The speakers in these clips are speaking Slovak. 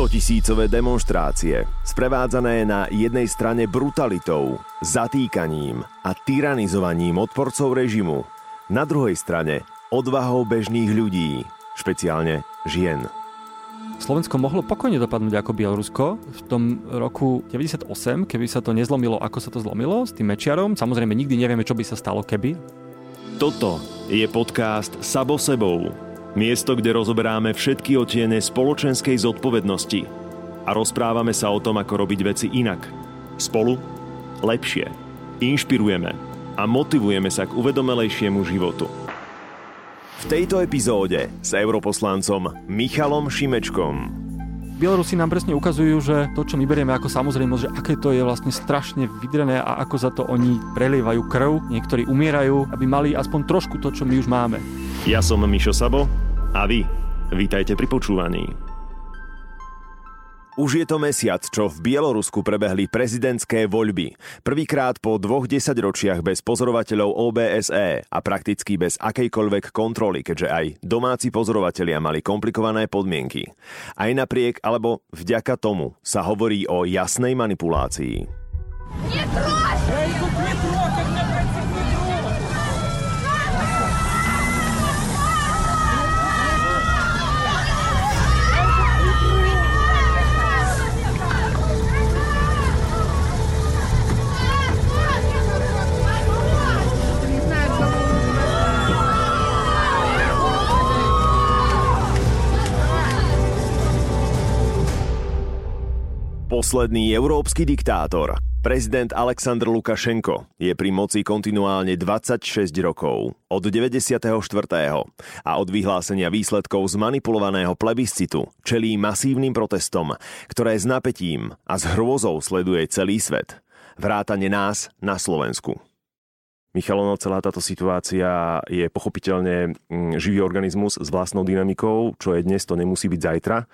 100 demonstrácie, sprevádzané na jednej strane brutalitou, zatýkaním a tyranizovaním odporcov režimu, na druhej strane odvahou bežných ľudí, špeciálne žien. Slovensko mohlo pokojne dopadnúť ako Bielorusko v tom roku 98, keby sa to nezlomilo, ako sa to zlomilo s tým Mečiarom. Samozrejme, nikdy nevieme, čo by sa stalo, keby. Toto je podcast Sabo sebou, Miesto, kde rozoberáme všetky otiene spoločenskej zodpovednosti a rozprávame sa o tom, ako robiť veci inak. Spolu lepšie. Inšpirujeme a motivujeme sa k uvedomelejšiemu životu. V tejto epizóde s europoslancom Michalom Šimečkom. Bielorusi nám presne ukazujú, že to, čo my berieme ako samozrejmosť, že aké to je vlastne strašne vydrené a ako za to oni prelievajú krv, niektorí umierajú, aby mali aspoň trošku to, čo my už máme. Ja som Mišo Sabo a vy, vítajte pri počúvaní. Už je to mesiac, čo v Bielorusku prebehli prezidentské voľby. Prvýkrát po dvoch desaťročiach bez pozorovateľov OBSE a prakticky bez akejkoľvek kontroly, keďže aj domáci pozorovatelia mali komplikované podmienky. Aj napriek alebo vďaka tomu sa hovorí o jasnej manipulácii. Nie Posledný európsky diktátor, prezident Aleksandr Lukašenko, je pri moci kontinuálne 26 rokov, od 94. a od vyhlásenia výsledkov zmanipulovaného plebiscitu čelí masívnym protestom, ktoré s napätím a s hrôzou sleduje celý svet. Vrátane nás na Slovensku. Michalono, celá táto situácia je pochopiteľne mm, živý organizmus s vlastnou dynamikou, čo je dnes, to nemusí byť zajtra.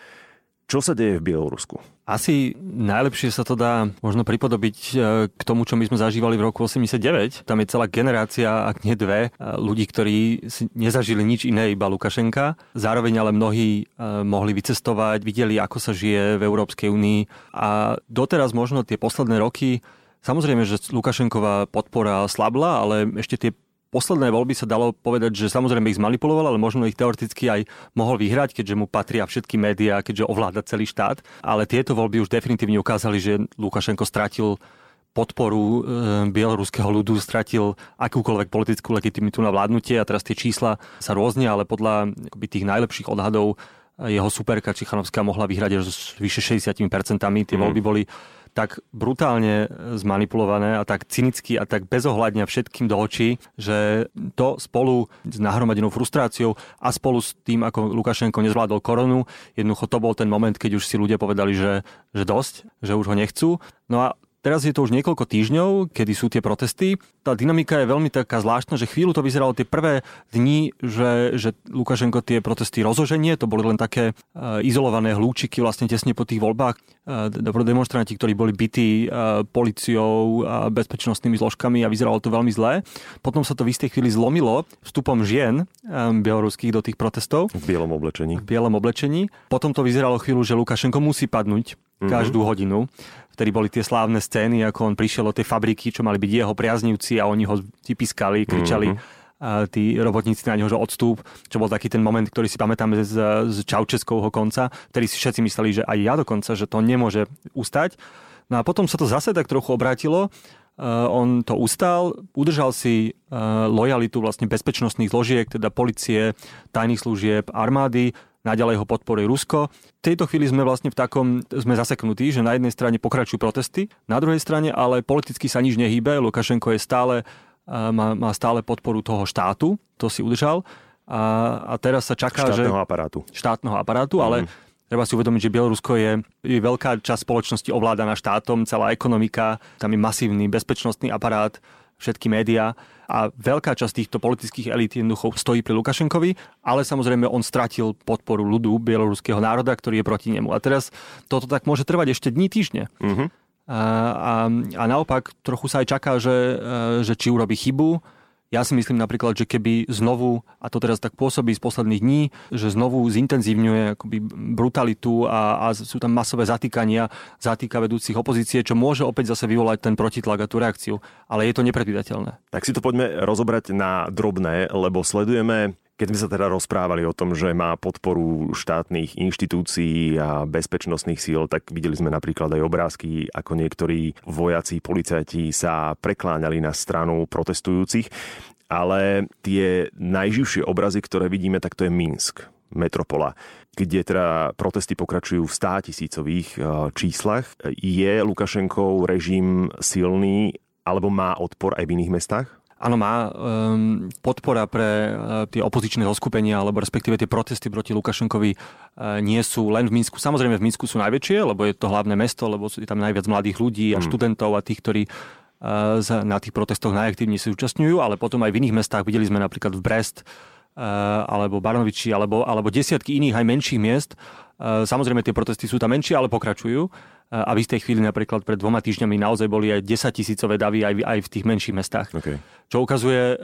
Čo sa deje v Bielorusku? Asi najlepšie sa to dá možno pripodobiť e, k tomu, čo my sme zažívali v roku 89. Tam je celá generácia, ak nie dve, e, ľudí, ktorí si nezažili nič iné, iba Lukašenka. Zároveň ale mnohí e, mohli vycestovať, videli, ako sa žije v Európskej únii. A doteraz možno tie posledné roky Samozrejme, že Lukašenková podpora slabla, ale ešte tie posledné voľby sa dalo povedať, že samozrejme ich zmanipuloval, ale možno ich teoreticky aj mohol vyhrať, keďže mu patria všetky médiá, keďže ovláda celý štát. Ale tieto voľby už definitívne ukázali, že Lukašenko stratil podporu e, bieloruského ľudu, stratil akúkoľvek politickú legitimitu na vládnutie a teraz tie čísla sa rôznia, ale podľa akoby, tých najlepších odhadov jeho superka Čichanovská mohla vyhrať až s vyše 60%. Tie mm. voľby boli tak brutálne zmanipulované a tak cynicky a tak bezohľadne všetkým do očí, že to spolu s nahromadenou frustráciou a spolu s tým, ako Lukašenko nezvládol koronu, jednoducho to bol ten moment, keď už si ľudia povedali, že, že dosť, že už ho nechcú. No a Teraz je to už niekoľko týždňov, kedy sú tie protesty. Tá dynamika je veľmi taká zvláštna, že chvíľu to vyzeralo tie prvé dni, že, že Lukašenko tie protesty rozoženie, to boli len také uh, izolované hlúčiky vlastne tesne po tých voľbách. Uh, demonstranti, ktorí boli bytí uh, policiou a bezpečnostnými zložkami a vyzeralo to veľmi zlé. Potom sa to v istej chvíli zlomilo vstupom žien bieloruských do tých protestov. V bielom oblečení. V bielom oblečení. Potom to vyzeralo chvíľu, že Lukašenko musí padnúť mm-hmm. každú hodinu. Vtedy boli tie slávne scény, ako on prišiel do tej fabriky, čo mali byť jeho priaznivci a oni ho vypiskali, kričali. Mm-hmm a tí robotníci na neho, že odstup, čo bol taký ten moment, ktorý si pamätáme z, z Čaučeskovho konca, ktorý si všetci mysleli, že aj ja dokonca, že to nemôže ustať. No a potom sa to zase tak trochu obrátilo, Uh, on to ustal, udržal si uh, lojalitu vlastne bezpečnostných zložiek, teda policie, tajných služieb, armády, naďalej ho podporuje Rusko. V tejto chvíli sme vlastne v takom, sme zaseknutí, že na jednej strane pokračujú protesty, na druhej strane ale politicky sa nič nehýbe, Lukašenko je stále, má, má stále podporu toho štátu, to si udržal. A, a teraz sa čaká, štátneho že... aparátu. Štátneho aparátu, ale mhm. Treba si uvedomiť, že Bielorusko je, je veľká časť spoločnosti ovládaná štátom, celá ekonomika, tam je masívny bezpečnostný aparát, všetky médiá a veľká časť týchto politických elít jednoducho stojí pri Lukašenkovi, ale samozrejme on stratil podporu ľudu bieloruského národa, ktorý je proti nemu. A teraz toto tak môže trvať ešte dní, týždne. Mm-hmm. A, a, a naopak trochu sa aj čaká, že, že či urobí chybu. Ja si myslím napríklad, že keby znovu, a to teraz tak pôsobí z posledných dní, že znovu zintenzívňuje akoby brutalitu a, a sú tam masové zatýkania, zatýka vedúcich opozície, čo môže opäť zase vyvolať ten protitlak a tú reakciu. Ale je to nepredvídateľné. Tak si to poďme rozobrať na drobné, lebo sledujeme keď sme sa teda rozprávali o tom, že má podporu štátnych inštitúcií a bezpečnostných síl, tak videli sme napríklad aj obrázky, ako niektorí vojaci, policajti sa prekláňali na stranu protestujúcich. Ale tie najživšie obrazy, ktoré vidíme, tak to je Minsk, metropola kde teda protesty pokračujú v 100 tisícových eh, číslach. Je Lukašenkov režim silný alebo má odpor aj v iných mestách? Áno, má um, podpora pre uh, tie opozičné zoskupenia, alebo respektíve tie protesty proti Lukašenkovi uh, nie sú len v Minsku. Samozrejme v Minsku sú najväčšie, lebo je to hlavné mesto, lebo sú tam najviac mladých ľudí a mm. študentov a tých, ktorí uh, na tých protestoch najaktívne sa zúčastňujú, ale potom aj v iných mestách videli sme napríklad v Brest, alebo Baranoviči, alebo, alebo desiatky iných aj menších miest. Samozrejme, tie protesty sú tam menšie, ale pokračujú a v istej chvíli napríklad pred dvoma týždňami naozaj boli aj 10 tisícové davy aj, aj v tých menších mestách. Okay. Čo ukazuje, e,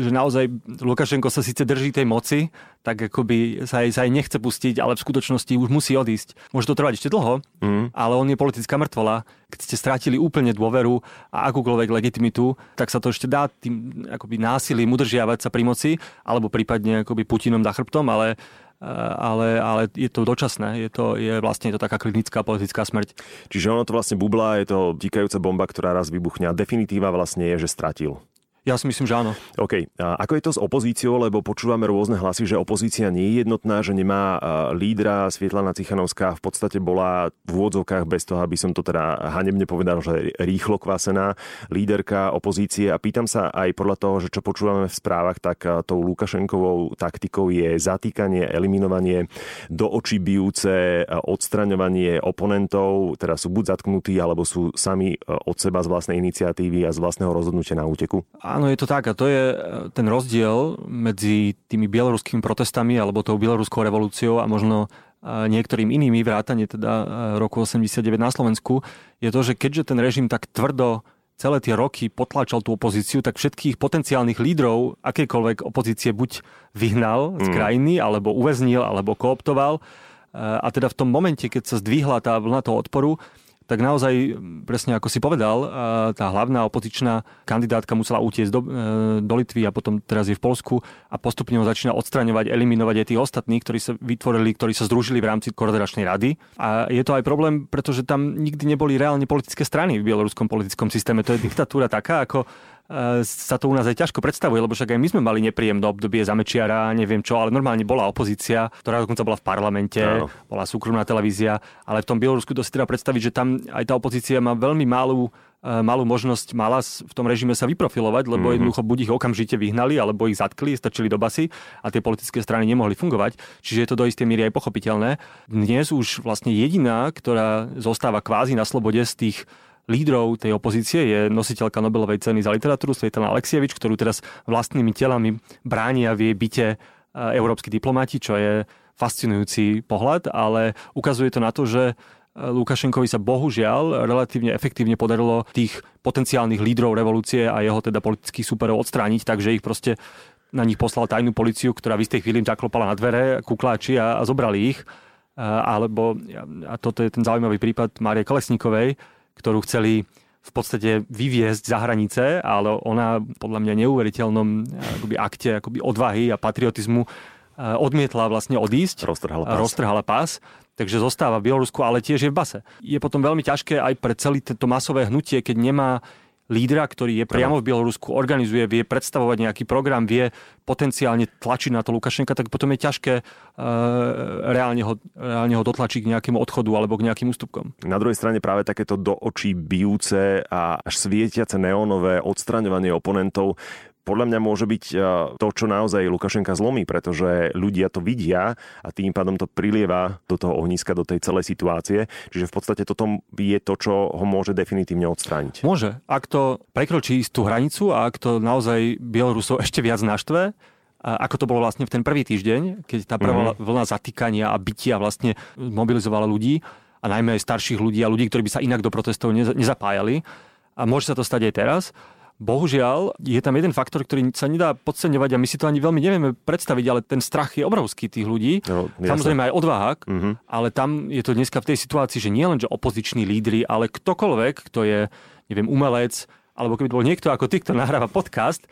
že naozaj Lukašenko sa síce drží tej moci, tak akoby sa aj, sa aj nechce pustiť, ale v skutočnosti už musí odísť. Môže to trvať ešte dlho, mm. ale on je politická mŕtvola. Keď ste strátili úplne dôveru a akúkoľvek legitimitu, tak sa to ešte dá tým akoby násilím udržiavať sa pri moci, alebo prípadne akoby Putinom za chrbtom, ale ale, ale je to dočasné, je to je vlastne to taká klinická politická smrť. Čiže ono to vlastne bublá, je to tikajúca bomba, ktorá raz vybuchne a definitíva vlastne je, že stratil. Ja si myslím, že áno. OK. A ako je to s opozíciou, lebo počúvame rôzne hlasy, že opozícia nie je jednotná, že nemá lídra. Svietlana Cichanovská v podstate bola v úvodzovkách bez toho, aby som to teda hanebne povedal, že rýchlo kvasená líderka opozície. A pýtam sa aj podľa toho, že čo počúvame v správach, tak tou Lukašenkovou taktikou je zatýkanie, eliminovanie, do očí bijúce, odstraňovanie oponentov, teda sú buď zatknutí, alebo sú sami od seba z vlastnej iniciatívy a z vlastného rozhodnutia na úteku. Áno, je to tak a to je e, ten rozdiel medzi tými bieloruskými protestami alebo tou bieloruskou revolúciou a možno e, niektorým inými vrátane teda e, roku 89 na Slovensku, je to, že keďže ten režim tak tvrdo celé tie roky potláčal tú opozíciu, tak všetkých potenciálnych lídrov akékoľvek opozície buď vyhnal z mm. krajiny, alebo uväznil, alebo kooptoval. A teda v tom momente, keď sa zdvihla tá vlna toho odporu, tak naozaj, presne ako si povedal, tá hlavná opozičná kandidátka musela utiecť do, e, do Litvy a potom teraz je v Polsku a postupne ho začína odstraňovať, eliminovať aj tých ostatných, ktorí sa vytvorili, ktorí sa združili v rámci koordinačnej rady. A je to aj problém, pretože tam nikdy neboli reálne politické strany v bieloruskom politickom systéme. To je diktatúra taká, ako sa to u nás aj ťažko predstavuje, lebo však aj my sme mali nepríjemné obdobie za Mečiara, neviem čo, ale normálne bola opozícia, ktorá dokonca bola v parlamente, no. bola súkromná televízia, ale v tom Bielorusku to si teda predstaviť, že tam aj tá opozícia má veľmi malú e, malú možnosť mala v tom režime sa vyprofilovať, lebo mm-hmm. jednoducho buď ich okamžite vyhnali, alebo ich zatkli, stačili do basy a tie politické strany nemohli fungovať. Čiže je to do istej miery aj pochopiteľné. Dnes už vlastne jediná, ktorá zostáva kvázi na slobode z tých lídrov tej opozície je nositeľka Nobelovej ceny za literatúru Svetlana Alexievič, ktorú teraz vlastnými telami bránia v jej byte európsky diplomati, čo je fascinujúci pohľad, ale ukazuje to na to, že e, Lukašenkovi sa bohužiaľ relatívne efektívne podarilo tých potenciálnych lídrov revolúcie a jeho teda politických superov odstrániť, takže ich proste na nich poslal tajnú policiu, ktorá v istej chvíli zaklopala na dvere, kukláči a, a zobrali ich. E, alebo, a toto je ten zaujímavý prípad Márie Kolesníkovej, ktorú chceli v podstate vyviezť za hranice, ale ona podľa mňa neuveriteľnom akoby, akte akoby odvahy a patriotizmu eh, odmietla vlastne odísť. Roztrhala pás. Roztrhala pás takže zostáva v Bielorusku, ale tiež je v base. Je potom veľmi ťažké aj pre celé toto masové hnutie, keď nemá lídra, ktorý je priamo v Bielorusku, organizuje, vie predstavovať nejaký program, vie potenciálne tlačiť na to Lukašenka, tak potom je ťažké uh, reálne, ho, reálne ho dotlačiť k nejakému odchodu alebo k nejakým ústupkom. Na druhej strane práve takéto do očí bijúce a až svietiace neónové odstraňovanie oponentov podľa mňa môže byť e, to, čo naozaj Lukašenka zlomí, pretože ľudia to vidia a tým pádom to prilieva do toho ohniska, do tej celej situácie. Čiže v podstate toto je to, čo ho môže definitívne odstrániť. Môže. Ak to prekročí tú hranicu a ak to naozaj Bielorusov ešte viac naštve, ako to bolo vlastne v ten prvý týždeň, keď tá prvá mm-hmm. vlna zatýkania a bytia vlastne mobilizovala ľudí, a najmä aj starších ľudí a ľudí, ktorí by sa inak do protestov nezapájali. A môže sa to stať aj teraz Bohužiaľ, je tam jeden faktor, ktorý sa nedá podceňovať a my si to ani veľmi nevieme predstaviť, ale ten strach je obrovský tých ľudí. No, Samozrejme aj odvaha, uh-huh. ale tam je to dneska v tej situácii, že nie len, že opoziční lídry, ale ktokoľvek, kto je, neviem, umelec, alebo keby bol niekto ako ty, kto nahráva podcast,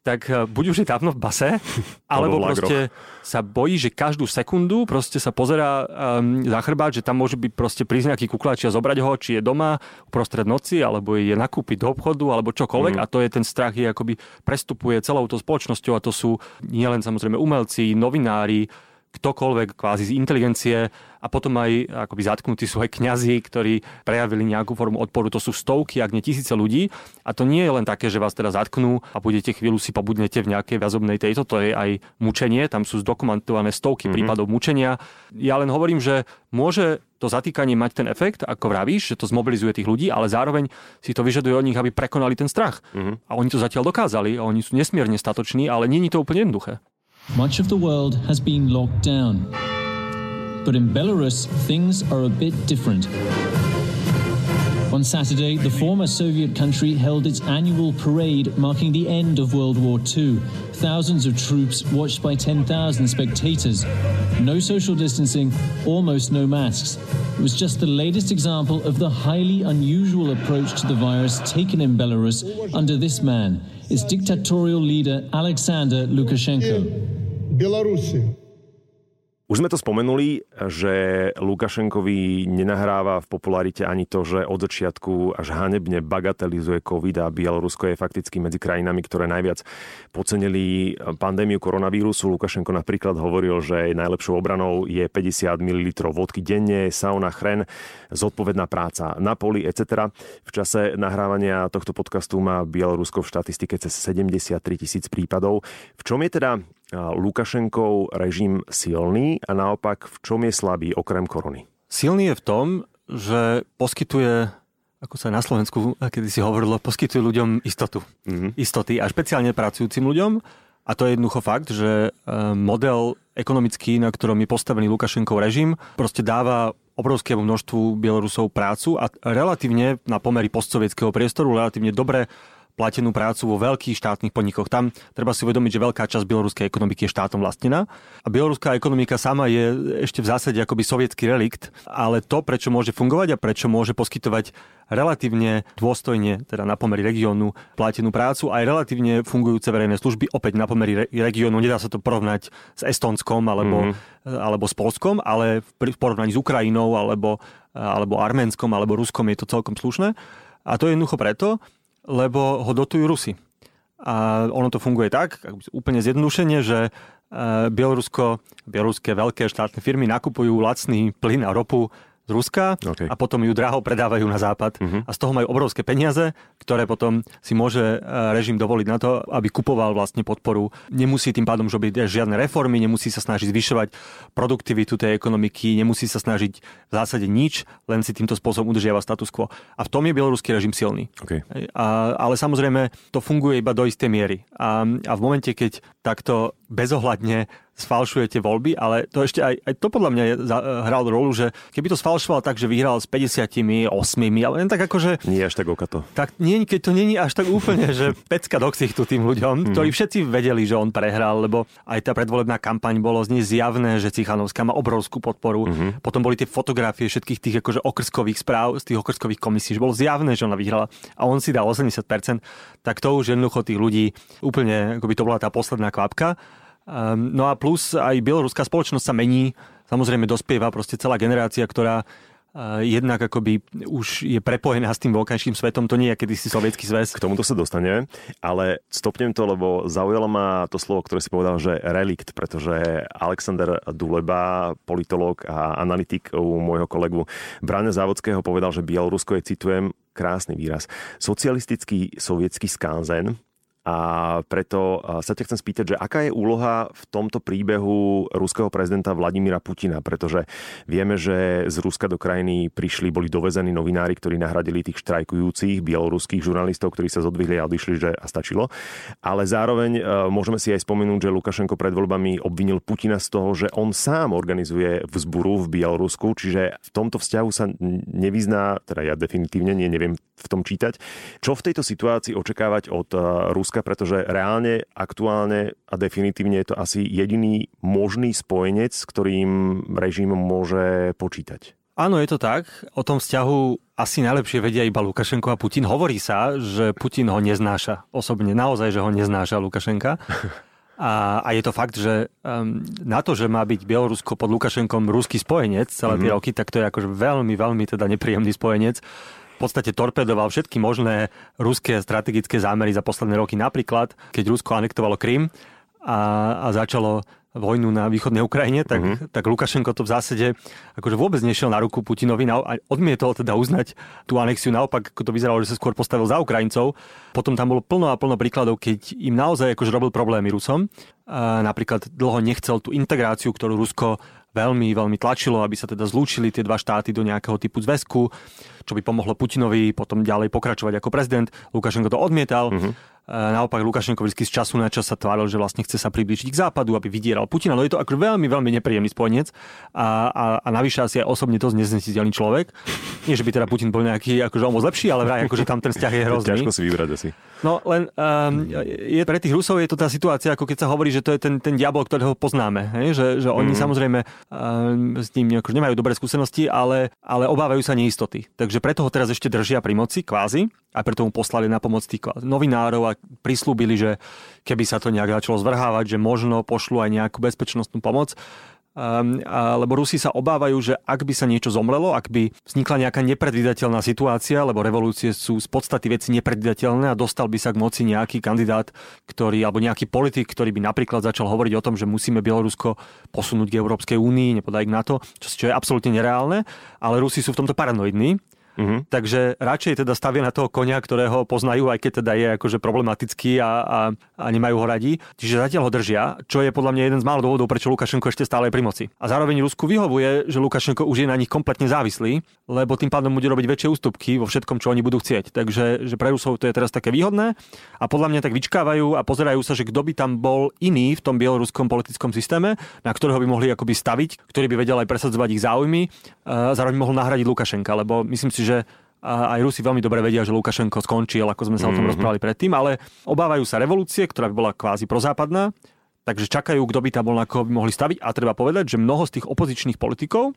tak eh, buď už je dávno v base, alebo proste sa bojí, že každú sekundu proste sa pozera um, za chrbát, že tam môže byť proste prísť nejaký kuklač a zobrať ho, či je doma uprostred noci, alebo je nakúpiť do obchodu, alebo čokoľvek. Mm. A to je ten strach, je akoby prestupuje celou tou spoločnosťou a to sú nielen samozrejme umelci, novinári, ktokoľvek kvázi z inteligencie a potom aj akoby zatknutí sú aj kňazi, ktorí prejavili nejakú formu odporu. To sú stovky, ak nie tisíce ľudí. A to nie je len také, že vás teda zatknú a budete chvíľu si pobudnete v nejakej väzobnej tejto. To je aj mučenie. Tam sú zdokumentované stovky mm-hmm. prípadov mučenia. Ja len hovorím, že môže to zatýkanie mať ten efekt, ako vravíš, že to zmobilizuje tých ľudí, ale zároveň si to vyžaduje od nich, aby prekonali ten strach. Mm-hmm. A oni to zatiaľ dokázali a oni sú nesmierne statoční, ale je to úplne jednoduché. Much of the world has been locked down. But in Belarus, things are a bit different. On Saturday, the former Soviet country held its annual parade marking the end of World War II. Thousands of troops watched by 10,000 spectators. No social distancing, almost no masks. It was just the latest example of the highly unusual approach to the virus taken in Belarus under this man, its dictatorial leader Alexander Lukashenko. Беларуси. Už sme to spomenuli, že Lukašenkovi nenahráva v popularite ani to, že od začiatku až hanebne bagatelizuje COVID a Bielorusko je fakticky medzi krajinami, ktoré najviac pocenili pandémiu koronavírusu. Lukašenko napríklad hovoril, že najlepšou obranou je 50 ml vodky denne, sauna, chren, zodpovedná práca na poli, etc. V čase nahrávania tohto podcastu má Bielorusko v štatistike cez 73 tisíc prípadov. V čom je teda Lukašenkov režim silný a naopak v čom je slabý okrem korony? Silný je v tom, že poskytuje ako sa na Slovensku, kedy si hovorilo, poskytuje ľuďom istotu. Mm-hmm. Istoty a špeciálne pracujúcim ľuďom. A to je jednoducho fakt, že e, model ekonomický, na ktorom je postavený Lukašenkov režim, proste dáva obrovskému množstvu Bielorusov prácu a relatívne na pomery postsovietského priestoru relatívne dobre platenú prácu vo veľkých štátnych podnikoch. Tam treba si uvedomiť, že veľká časť bieloruskej ekonomiky je štátom vlastnená. A bieloruská ekonomika sama je ešte v zásade akoby sovietský relikt, ale to, prečo môže fungovať a prečo môže poskytovať relatívne dôstojne, teda na pomery regiónu, platenú prácu aj relatívne fungujúce verejné služby, opäť na pomery regiónu. Nedá sa to porovnať s Estonskom alebo, mm-hmm. alebo s Polskom, ale v porovnaní s Ukrajinou alebo, alebo Arménskom alebo Ruskom je to celkom slušné. A to je jednoducho preto, lebo ho dotujú Rusy. A ono to funguje tak, úplne zjednodušene, že e, Bielorusko, bieloruské veľké štátne firmy nakupujú lacný plyn a ropu z Ruska okay. a potom ju draho predávajú na západ. Uh-huh. A z toho majú obrovské peniaze, ktoré potom si môže e, režim dovoliť na to, aby kupoval vlastne podporu. Nemusí tým pádom robiť žiadne reformy, nemusí sa snažiť zvyšovať produktivitu tej ekonomiky, nemusí sa snažiť v zásade nič, len si týmto spôsobom udržiava status quo. A v tom je bieloruský režim silný. Okay. A, ale samozrejme to funguje iba do istej miery. A, a v momente, keď takto bezohľadne sfalšujete voľby, ale to ešte aj, aj to podľa mňa je, za, hral rolu, že keby to sfalšoval tak, že vyhral s 58, ale len tak akože... Nie až tak okato. Tak nie, keď to je až tak úplne, že pecka do ksichtu tým ľuďom, mm. ktorí všetci vedeli, že on prehral, lebo aj tá predvolebná kampaň bolo z nej zjavné, že Cichanovská má obrovskú podporu. Mm-hmm. Potom boli tie fotografie všetkých tých akože okrskových správ, z tých okrskových komisí, že bolo zjavné, že ona vyhrala a on si dal 80%, tak to už jednoducho tých ľudí úplne, ako by to bola tá posledná kvapka. Um, no a plus aj bieloruská spoločnosť sa mení, samozrejme dospieva proste celá generácia, ktorá uh, jednak akoby už je prepojená s tým vonkajším svetom, to nie je kedysi sovietský zväz. K tomuto sa dostane, ale stopnem to, lebo zaujalo ma to slovo, ktoré si povedal, že relikt, pretože Alexander Duleba, politolog a analytik u môjho kolegu Brane Závodského povedal, že Bielorusko je, citujem, krásny výraz, socialistický sovietský skanzen, a preto sa ťa chcem spýtať, že aká je úloha v tomto príbehu ruského prezidenta Vladimíra Putina, pretože vieme, že z Ruska do krajiny prišli, boli dovezení novinári, ktorí nahradili tých štrajkujúcich bieloruských žurnalistov, ktorí sa zodvihli a odišli, že a stačilo. Ale zároveň e, môžeme si aj spomenúť, že Lukašenko pred voľbami obvinil Putina z toho, že on sám organizuje vzburu v Bielorusku, čiže v tomto vzťahu sa nevyzná, teda ja definitívne nie, neviem v tom čítať. Čo v tejto situácii očakávať od e, Ruska, pretože reálne, aktuálne a definitívne je to asi jediný možný spojenec, s ktorým režim môže počítať. Áno, je to tak. O tom vzťahu asi najlepšie vedia iba Lukašenko a Putin. Hovorí sa, že Putin ho neznáša osobne. Naozaj, že ho neznáša Lukašenka. A, a je to fakt, že um, na to, že má byť Bielorusko pod Lukašenkom ruský spojenec celé tie mm-hmm. roky, tak to je akože veľmi, veľmi teda nepríjemný spojenec podstate torpedoval všetky možné ruské strategické zámery za posledné roky. Napríklad, keď Rusko anektovalo Krym a, a začalo vojnu na východnej Ukrajine, tak, uh-huh. tak Lukašenko to v zásade akože vôbec nešiel na ruku Putinovi a odmietol teda uznať tú anexiu. Naopak, ako to vyzeralo, že sa skôr postavil za Ukrajincov. Potom tam bolo plno a plno príkladov, keď im naozaj akože robil problémy Rusom. Napríklad dlho nechcel tú integráciu, ktorú Rusko veľmi, veľmi tlačilo, aby sa teda zlúčili tie dva štáty do nejakého typu zväzku, čo by pomohlo Putinovi potom ďalej pokračovať ako prezident. Lukašenko to odmietal. Uh-huh. Naopak Lukašenko vždy z času na čas sa tváril, že vlastne chce sa priblížiť k západu, aby vydieral Putina. No je to ako veľmi, veľmi nepríjemný spojenec a, a, a navyše asi aj osobne dosť neznesiteľný človek. Nie, že by teda Putin bol nejaký akože on lepší, ale vraj akože tam ten vzťah je hrozný. Ťažko si vybrať asi. No len um, je, pre tých Rusov je to tá situácia, ako keď sa hovorí, že to je ten, ten diabol, ktorého poznáme. Hej? Že, že oni mm. samozrejme um, s ním nemajú dobré skúsenosti, ale, ale obávajú sa neistoty. Takže preto ho teraz ešte držia pri moci, kvázi a preto mu poslali na pomoc tých novinárov a prislúbili, že keby sa to nejak začalo zvrhávať, že možno pošlu aj nejakú bezpečnostnú pomoc. A, lebo Rusi sa obávajú, že ak by sa niečo zomlelo, ak by vznikla nejaká nepredvídateľná situácia, lebo revolúcie sú z podstaty veci nepredvídateľné a dostal by sa k moci nejaký kandidát, ktorý, alebo nejaký politik, ktorý by napríklad začal hovoriť o tom, že musíme Bielorusko posunúť k Európskej únii, nepodaj k NATO, čo, čo je absolútne nereálne, ale Rusi sú v tomto paranoidní Uh-huh. Takže radšej teda stavia na toho konia, ktorého poznajú, aj keď teda je akože problematický a, a, a nemajú ho radi. Čiže zatiaľ ho držia, čo je podľa mňa jeden z málo dôvodov, prečo Lukašenko ešte stále je pri moci. A zároveň Rusku vyhovuje, že Lukašenko už je na nich kompletne závislý, lebo tým pádom bude robiť väčšie ústupky vo všetkom, čo oni budú chcieť. Takže že pre Rusov to je teraz také výhodné a podľa mňa tak vyčkávajú a pozerajú sa, že kto by tam bol iný v tom bieloruskom politickom systéme, na ktorého by mohli akoby staviť, ktorý by vedel aj presadzovať ich záujmy, a zároveň mohol nahradiť Lukašenka, lebo myslím si, si, že aj Rusi veľmi dobre vedia, že Lukašenko skončil, ako sme sa mm-hmm. o tom mhm. rozprávali predtým, ale obávajú sa revolúcie, ktorá by bola kvázi prozápadná, takže čakajú, kto by tam bol, ako by mohli staviť. A treba povedať, že mnoho z tých opozičných politikov,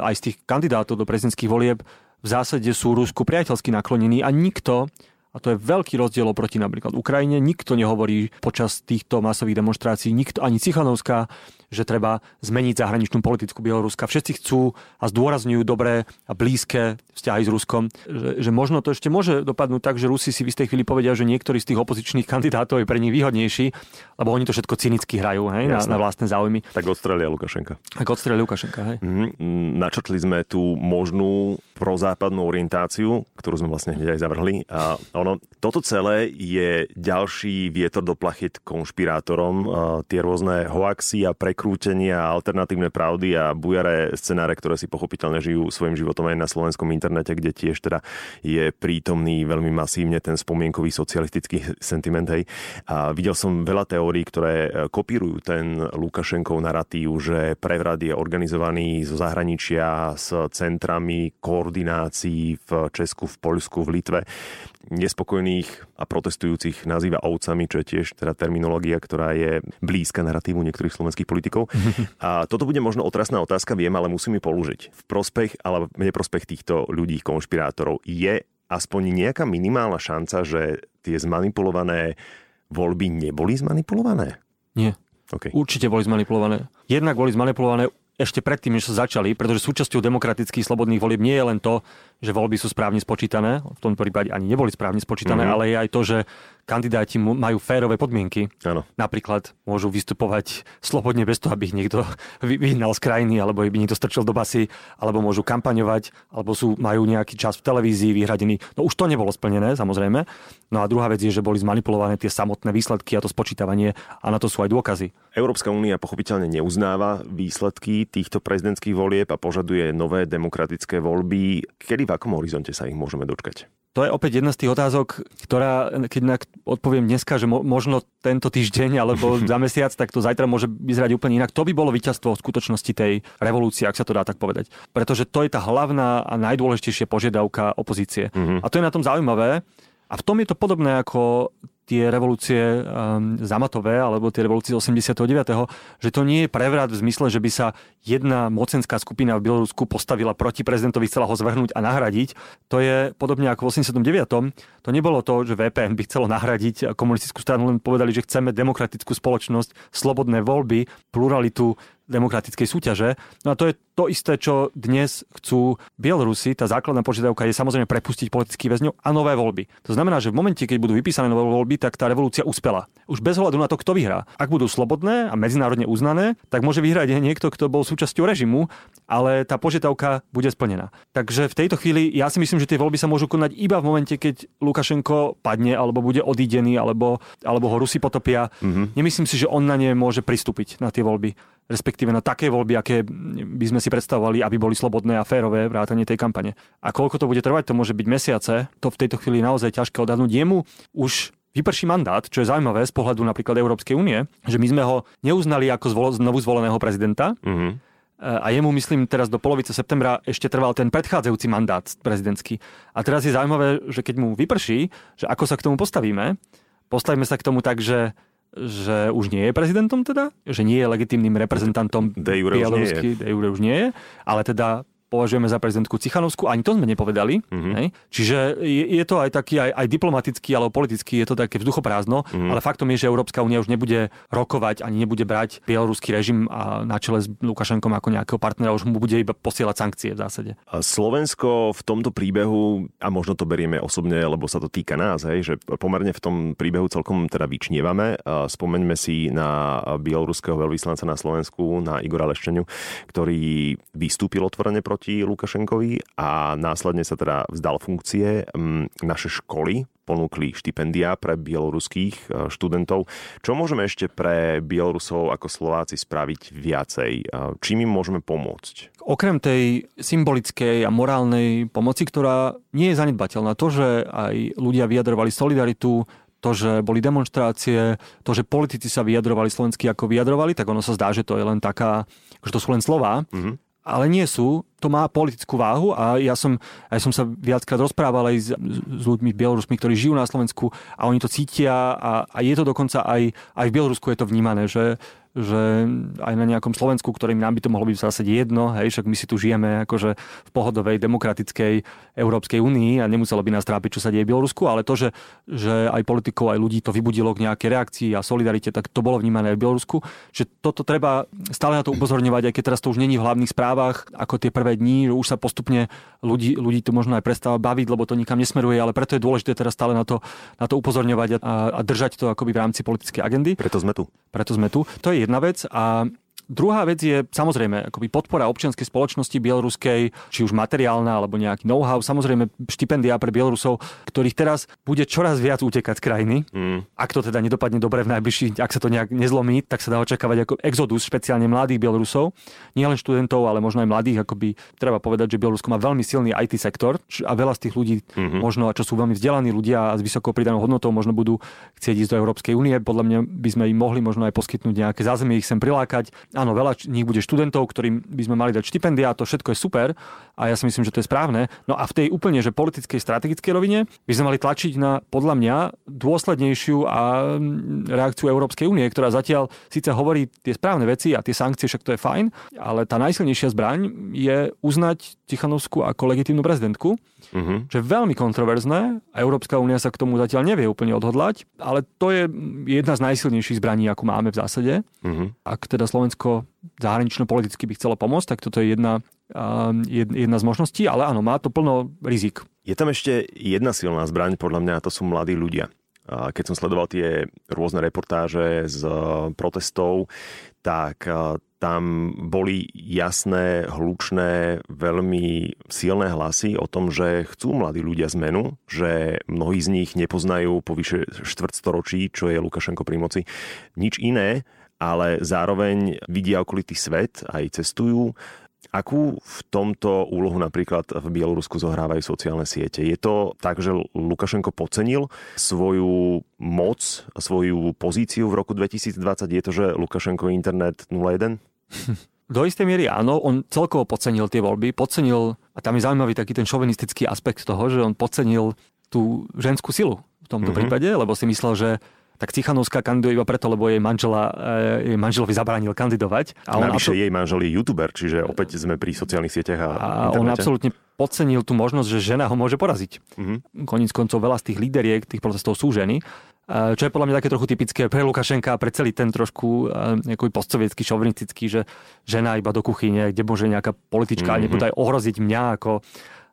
aj z tých kandidátov do prezidentských volieb, v zásade sú Rusku priateľsky naklonení a nikto a to je veľký rozdiel oproti napríklad Ukrajine. Nikto nehovorí počas týchto masových demonstrácií, nikto, ani Cichanovská, že treba zmeniť zahraničnú politiku Bieloruska. Všetci chcú a zdôrazňujú dobré a blízke vzťahy s Ruskom. Že, že možno to ešte môže dopadnúť tak, že Rusi si v istej chvíli povedia, že niektorý z tých opozičných kandidátov je pre nich výhodnejší, lebo oni to všetko cynicky hrajú hej, na, na vlastné záujmy. Tak odstrelia Lukašenka. Tak odstrelia Lukašenka. Hej. Mm, načrtli sme tú možnú prozápadnú orientáciu, ktorú sme vlastne hneď aj zavrhli. A ono, toto celé je ďalší vietor do plachet konšpirátorom. A tie rôzne hoaxy a pre prekrútenia, alternatívne pravdy a bujaré scenáre, ktoré si pochopiteľne žijú svojim životom aj na slovenskom internete, kde tiež teda je prítomný veľmi masívne ten spomienkový socialistický sentiment. Hej. A videl som veľa teórií, ktoré e, kopírujú ten Lukašenkov narratív, že prevrat je organizovaný zo zahraničia s centrami koordinácií v Česku, v Poľsku, v Litve nespokojných a protestujúcich nazýva ovcami, čo je tiež teda terminológia, ktorá je blízka narratívu niektorých slovenských politikov. A toto bude možno otrasná otázka, viem, ale musím ju položiť. V prospech alebo neprospech týchto ľudí, konšpirátorov, je aspoň nejaká minimálna šanca, že tie zmanipulované voľby neboli zmanipulované? Nie. Okay. Určite boli zmanipulované. Jednak boli zmanipulované ešte predtým, než sa začali, pretože súčasťou demokratických slobodných volieb nie je len to, že voľby sú správne spočítané, v tom prípade ani neboli správne spočítané, mm-hmm. ale je aj to, že kandidáti majú férové podmienky. Áno. Napríklad môžu vystupovať slobodne bez toho, aby ich niekto vyhnal z krajiny, alebo by niekto strčil do basy, alebo môžu kampaňovať, alebo sú, majú nejaký čas v televízii vyhradený. No už to nebolo splnené, samozrejme. No a druhá vec je, že boli zmanipulované tie samotné výsledky a to spočítavanie a na to sú aj dôkazy. Európska únia pochopiteľne neuznáva výsledky týchto prezidentských volieb a požaduje nové demokratické voľby. Kedy v akom horizonte sa ich môžeme dočkať? To je opäť jedna z tých otázok, ktorá, keď odpoviem dneska, že mo, možno tento týždeň alebo za mesiac, tak to zajtra môže vyzerať úplne inak. To by bolo víťazstvo v skutočnosti tej revolúcie, ak sa to dá tak povedať. Pretože to je tá hlavná a najdôležitejšia požiadavka opozície. Mm-hmm. A to je na tom zaujímavé. A v tom je to podobné ako tie revolúcie um, zamatové alebo tie revolúcie 89., že to nie je prevrat v zmysle, že by sa jedna mocenská skupina v Bielorusku postavila proti prezidentovi, chcela ho zvrhnúť a nahradiť. To je podobne ako v 89. To nebolo to, že VPN by chcelo nahradiť komunistickú stranu, len povedali, že chceme demokratickú spoločnosť, slobodné voľby, pluralitu demokratickej súťaže. No a to je to isté, čo dnes chcú Bielorusi. Tá základná požiadavka je samozrejme prepustiť politických väzňov a nové voľby. To znamená, že v momente, keď budú vypísané nové voľby, tak tá revolúcia uspela. Už bez ohľadu na to, kto vyhrá. Ak budú slobodné a medzinárodne uznané, tak môže vyhrať niekto, kto bol súčasťou režimu, ale tá požiadavka bude splnená. Takže v tejto chvíli ja si myslím, že tie voľby sa môžu konať iba v momente, keď Lukašenko padne alebo bude odídený alebo, alebo ho Rusi potopia. Mm-hmm. Nemyslím si, že on na ne môže pristúpiť na tie voľby respektíve na také voľby, aké by sme si predstavovali, aby boli slobodné a férové vrátanie tej kampane. A koľko to bude trvať, to môže byť mesiace, to v tejto chvíli naozaj ťažké odhadnúť. Jemu už vyprší mandát, čo je zaujímavé z pohľadu napríklad Európskej únie, že my sme ho neuznali ako zvol, znovu zvoleného prezidenta, mm-hmm. A jemu, myslím, teraz do polovice septembra ešte trval ten predchádzajúci mandát prezidentský. A teraz je zaujímavé, že keď mu vyprší, že ako sa k tomu postavíme, postavíme sa k tomu tak, že že už nie je prezidentom teda, že nie je legitímnym reprezentantom de jure Bielorusky, de jure už nie je, ale teda považujeme za prezidentku Cichanovskú, ani to sme nepovedali. Mm-hmm. Hej? Čiže je, je to aj taký aj, aj diplomatický, alebo politický, je to také vzduchoprázdno, mm-hmm. ale faktom je, že Európska únia už nebude rokovať, ani nebude brať bieloruský režim a na čele s Lukašenkom ako nejakého partnera, už mu bude iba posielať sankcie v zásade. Slovensko v tomto príbehu, a možno to berieme osobne, lebo sa to týka nás, hej, že pomerne v tom príbehu celkom teda vyčnievame. Spomeňme si na bieloruského veľvyslanca na Slovensku, na Igora Leščeniu, ktorý vystúpil otvorene proti proti Lukašenkovi a následne sa teda vzdal funkcie. Mm, naše školy ponúkli štipendia pre bieloruských e, študentov. Čo môžeme ešte pre Bielorusov ako Slováci spraviť viacej? E, čím im môžeme pomôcť? Okrem tej symbolickej a morálnej pomoci, ktorá nie je zanedbateľná, to, že aj ľudia vyjadrovali solidaritu, to, že boli demonstrácie, to, že politici sa vyjadrovali slovensky ako vyjadrovali, tak ono sa zdá, že to je len taká, že to sú len slova. Mm-hmm ale nie sú. To má politickú váhu a ja som, ja som sa viackrát rozprával aj s, s ľuďmi Bielorusmi, ktorí žijú na Slovensku a oni to cítia a, a je to dokonca aj, aj v Bielorusku je to vnímané, že, že aj na nejakom Slovensku, ktorým nám by to mohlo byť v zásade jedno, hej, však my si tu žijeme akože v pohodovej demokratickej Európskej únii a nemuselo by nás trápiť, čo sa deje v Bielorusku, ale to, že, že aj politikov, aj ľudí to vybudilo k nejakej reakcii a solidarite, tak to bolo vnímané aj v Bielorusku, že toto treba stále na to upozorňovať, aj keď teraz to už není v hlavných správach, ako tie prvé dní, že už sa postupne ľudí, ľudí to možno aj prestáva baviť, lebo to nikam nesmeruje, ale preto je dôležité teraz stále na to, na to upozorňovať a, a držať to akoby v rámci politickej agendy. Preto sme tu. Preto sme tu. To je jedna vec a Druhá vec je samozrejme akoby podpora občianskej spoločnosti bieloruskej, či už materiálna alebo nejaký know-how. Samozrejme štipendia pre Bielorusov, ktorých teraz bude čoraz viac utekať z krajiny. Mm. Ak to teda nedopadne dobre v najbližších, ak sa to nejak nezlomí, tak sa dá očakávať ako exodus špeciálne mladých Bielorusov. Nie len študentov, ale možno aj mladých. Akoby treba povedať, že Bielorusko má veľmi silný IT sektor a veľa z tých ľudí, mm-hmm. možno, čo sú veľmi vzdelaní ľudia a s vysokou pridanou hodnotou, možno budú chcieť ísť do Európskej únie. Podľa mňa by sme im mohli možno aj poskytnúť nejaké zázemie, ich sem prilákať áno, veľa nich bude študentov, ktorým by sme mali dať štipendia, to všetko je super a ja si myslím, že to je správne. No a v tej úplne, že politickej, strategickej rovine by sme mali tlačiť na, podľa mňa, dôslednejšiu a reakciu Európskej únie, ktorá zatiaľ síce hovorí tie správne veci a tie sankcie, však to je fajn, ale tá najsilnejšia zbraň je uznať Tichanovskú ako legitímnu prezidentku, uh-huh. čo je veľmi kontroverzné a Európska únia sa k tomu zatiaľ nevie úplne odhodlať, ale to je jedna z najsilnejších zbraní, ako máme v zásade. Uh-huh. Ak teda Slovensko Bielorusko zahranično-politicky by chcelo pomôcť, tak toto je jedna, jedna z možností, ale áno, má to plno rizik. Je tam ešte jedna silná zbraň, podľa mňa, a to sú mladí ľudia. Keď som sledoval tie rôzne reportáže z protestov, tak tam boli jasné, hlučné, veľmi silné hlasy o tom, že chcú mladí ľudia zmenu, že mnohí z nich nepoznajú po vyše štvrtstoročí, čo je Lukašenko pri moci, nič iné, ale zároveň vidia okolitý svet, aj cestujú, Akú v tomto úlohu napríklad v Bielorusku zohrávajú sociálne siete? Je to tak, že Lukašenko podcenil svoju moc, svoju pozíciu v roku 2020? Je to, že Lukašenko internet 01? Do istej miery áno, on celkovo podcenil tie voľby, podcenil, a tam je zaujímavý taký ten šovinistický aspekt toho, že on podcenil tú ženskú silu v tomto mm-hmm. prípade, lebo si myslel, že tak Cichanovská kandiduje iba preto, lebo jej, manžela, eh, jej manželovi zabránil kandidovať. A on Navyše absol... jej manžel je youtuber, čiže opäť sme pri sociálnych sieťach a, a on absolútne podcenil tú možnosť, že žena ho môže poraziť. Mm-hmm. Koniec koncov veľa z tých líderiek tých protestov sú ženy. Eh, čo je podľa mňa také trochu typické pre Lukašenka a pre celý ten trošku nejaký eh, postsovietský, šovinistický, že žena iba do kuchyne, kde môže nejaká politička, mm-hmm. nebude aj ohroziť mňa ako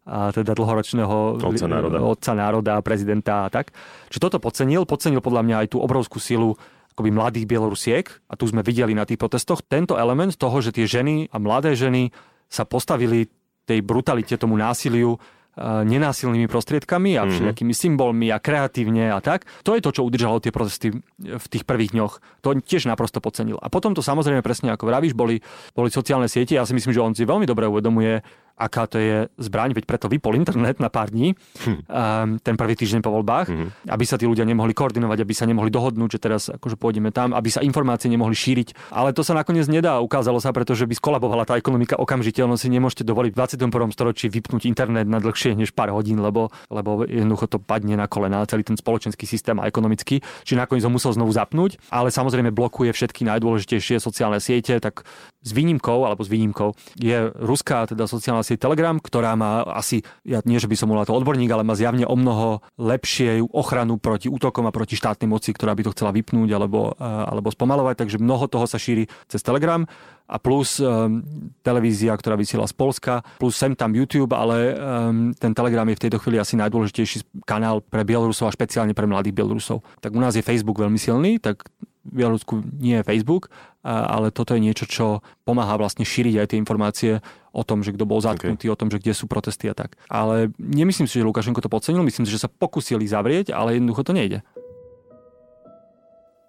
a teda dlhoročného otca národa. otca národa, prezidenta a tak. Čiže toto podcenil, podcenil podľa mňa aj tú obrovskú silu akoby mladých Bielorusiek, a tu sme videli na tých protestoch, tento element toho, že tie ženy a mladé ženy sa postavili tej brutalite, tomu násiliu nenásilnými prostriedkami a mhm. všelijakými symbolmi a kreatívne a tak. To je to, čo udržalo tie protesty v tých prvých dňoch. To tiež naprosto podcenil. A potom to samozrejme presne ako vravíš, boli, boli sociálne siete. Ja si myslím, že on si veľmi dobre uvedomuje, aká to je zbraň, veď preto vypol internet na pár dní, hm. ten prvý týždeň po voľbách, hm. aby sa tí ľudia nemohli koordinovať, aby sa nemohli dohodnúť, že teraz akože pôjdeme tam, aby sa informácie nemohli šíriť. Ale to sa nakoniec nedá, ukázalo sa, pretože by skolabovala tá ekonomika okamžite, ono si nemôžete dovoliť v 21. storočí vypnúť internet na dlhšie než pár hodín, lebo, lebo jednoducho to padne na kolena, celý ten spoločenský systém a ekonomický, či nakoniec ho musel znovu zapnúť, ale samozrejme blokuje všetky najdôležitejšie sociálne siete, tak s výnimkou, alebo s výnimkou, je ruská teda sociálna sieť Telegram, ktorá má asi, ja nie, že by som bol na to odborník, ale má zjavne o mnoho lepšie ochranu proti útokom a proti štátnej moci, ktorá by to chcela vypnúť alebo, eh, alebo spomalovať, takže mnoho toho sa šíri cez Telegram a plus um, televízia, ktorá vysiela z Polska, plus sem tam YouTube, ale um, ten Telegram je v tejto chvíli asi najdôležitejší kanál pre Bielorusov a špeciálne pre mladých Bielorusov. Tak u nás je Facebook veľmi silný, tak Bielorusku nie je Facebook, ale toto je niečo, čo pomáha vlastne šíriť aj tie informácie o tom, že kto bol zatknutý, okay. o tom, že kde sú protesty a tak. Ale nemyslím si, že Lukašenko to podcenil, myslím si, že sa pokusili zavrieť, ale jednoducho to nejde.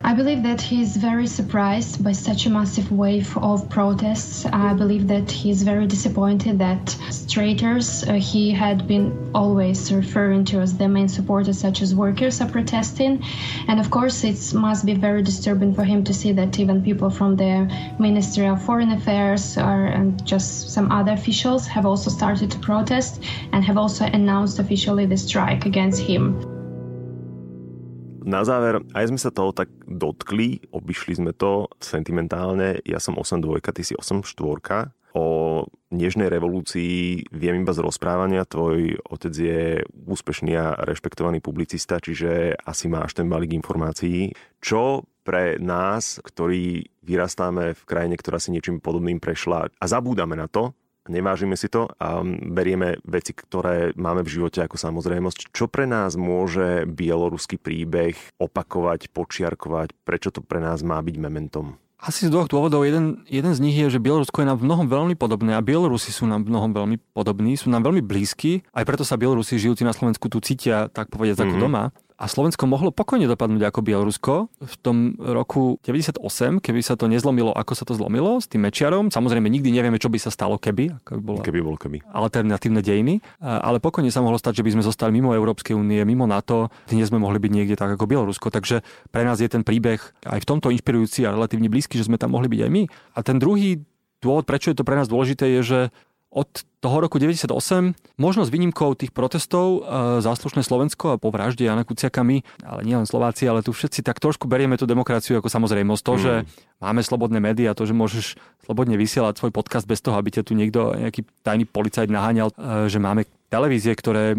I believe that he is very surprised by such a massive wave of protests. I believe that he is very disappointed that traitors uh, he had been always referring to as the main supporters, such as workers, are protesting. And of course, it must be very disturbing for him to see that even people from the Ministry of Foreign Affairs or, and just some other officials have also started to protest and have also announced officially the strike against him. Na záver, aj sme sa toho tak dotkli, obišli sme to sentimentálne. Ja som 8-2, ty si 8-4. O Nežnej revolúcii viem iba z rozprávania. Tvoj otec je úspešný a rešpektovaný publicista, čiže asi máš ten balík informácií. Čo pre nás, ktorí vyrastáme v krajine, ktorá si niečím podobným prešla a zabúdame na to, nevážime si to a berieme veci, ktoré máme v živote ako samozrejmosť. Čo pre nás môže bieloruský príbeh opakovať, počiarkovať? Prečo to pre nás má byť mementom? Asi z dvoch dôvodov. Jeden, jeden z nich je, že Bielorusko je nám v mnohom veľmi podobné a Bielorusi sú nám v mnohom veľmi podobní, sú nám veľmi blízki. Aj preto sa Bielorusi žijúci na Slovensku tu cítia, tak povedať, mm-hmm. ako mhm. doma. A Slovensko mohlo pokojne dopadnúť ako Bielorusko v tom roku 98, keby sa to nezlomilo, ako sa to zlomilo s tým Mečiarom. Samozrejme, nikdy nevieme, čo by sa stalo, keby. Ako by bola keby bol keby. Alternatívne dejiny. Ale pokojne sa mohlo stať, že by sme zostali mimo Európskej únie, mimo NATO. Dnes sme mohli byť niekde tak ako Bielorusko. Takže pre nás je ten príbeh aj v tomto inšpirujúci a relatívne blízky, že sme tam mohli byť aj my. A ten druhý dôvod, prečo je to pre nás dôležité, je, že od toho roku 98, možno s výnimkou tých protestov e, záslušné Slovensko a po vražde Jana Kuciakami, ale nielen Slováci, ale tu všetci tak trošku berieme tú demokraciu ako samozrejmosť. To, mm. že máme slobodné médiá, to, že môžeš slobodne vysielať svoj podcast bez toho, aby ťa tu niekto, nejaký tajný policajt naháňal, e, že máme televízie, ktoré e,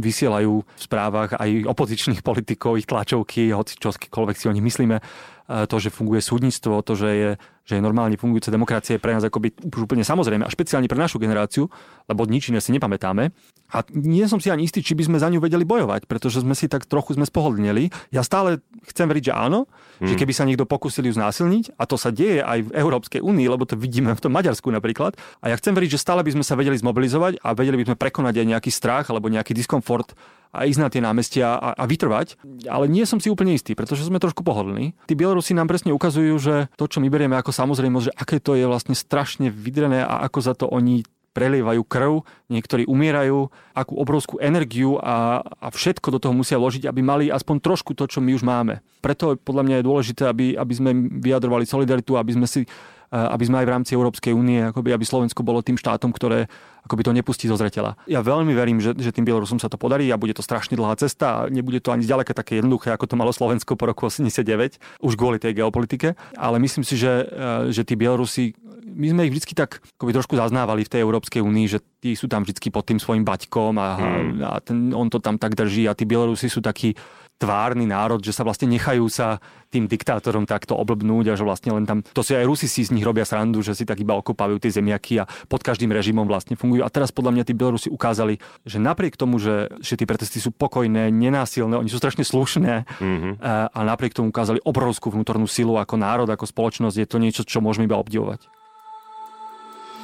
vysielajú v správach aj opozičných politikov, ich tlačovky, hoci čokoľvek si o nich myslíme, to, že funguje súdnictvo, to, že je že je normálne fungujúca demokracia je pre nás akoby už úplne samozrejme a špeciálne pre našu generáciu, lebo nič iné si nepamätáme. A nie som si ani istý, či by sme za ňu vedeli bojovať, pretože sme si tak trochu sme spohodlneli. Ja stále chcem veriť, že áno, mm. že keby sa niekto pokusili ju znásilniť, a to sa deje aj v Európskej únii, lebo to vidíme v tom Maďarsku napríklad. A ja chcem veriť, že stále by sme sa vedeli zmobilizovať a vedeli by sme prekonať aj nejaký strach alebo nejaký diskomfort a ísť na tie námestia a, a vytrvať. Ale nie som si úplne istý, pretože sme trošku pohodlní. Tí Bielorusi nám presne ukazujú, že to, čo my berieme ako samozrejmosť, že aké to je vlastne strašne vydrené a ako za to oni prelievajú krv, niektorí umierajú, akú obrovskú energiu a, a všetko do toho musia vložiť, aby mali aspoň trošku to, čo my už máme. Preto podľa mňa je dôležité, aby, aby sme vyjadrovali solidaritu, aby sme si aby sme aj v rámci Európskej únie, akoby, aby Slovensko bolo tým štátom, ktoré akoby to nepustí zo zreteľa. Ja veľmi verím, že, že tým Bielorusom sa to podarí a bude to strašne dlhá cesta a nebude to ani zďaleka také jednoduché, ako to malo Slovensko po roku 89, už kvôli tej geopolitike. Ale myslím si, že, že tí Bielorusi my sme ich vždy tak akoby trošku zaznávali v tej Európskej únii, že tí sú tam vždy pod tým svojim baťkom a, hmm. a ten, on to tam tak drží a tí Bielorusi sú takí tvárny národ, že sa vlastne nechajú sa tým diktátorom takto oblbnúť a že vlastne len tam, to si aj Rusi si z nich robia srandu, že si tak iba okopávajú tie zemiaky a pod každým režimom vlastne fungujú. A teraz podľa mňa tí Bielorusi ukázali, že napriek tomu, že, že tie protesty sú pokojné, nenásilné, oni sú strašne slušné mm-hmm. a, a napriek tomu ukázali obrovskú vnútornú silu ako národ, ako spoločnosť, je to niečo, čo môžeme iba obdivovať.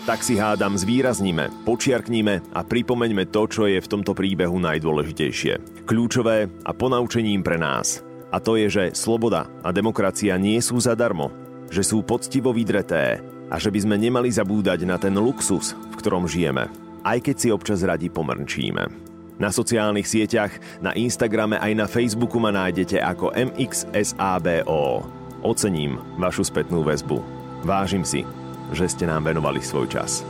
Tak si hádam zvýrazníme, počiarkníme a pripomeňme to, čo je v tomto príbehu najdôležitejšie. Kľúčové a ponaučením pre nás. A to je, že sloboda a demokracia nie sú zadarmo, že sú poctivo vydreté a že by sme nemali zabúdať na ten luxus, v ktorom žijeme, aj keď si občas radi pomrčíme. Na sociálnych sieťach, na Instagrame aj na Facebooku ma nájdete ako MXSABO. Ocením vašu spätnú väzbu. Vážim si, že ste nám venovali svoj čas.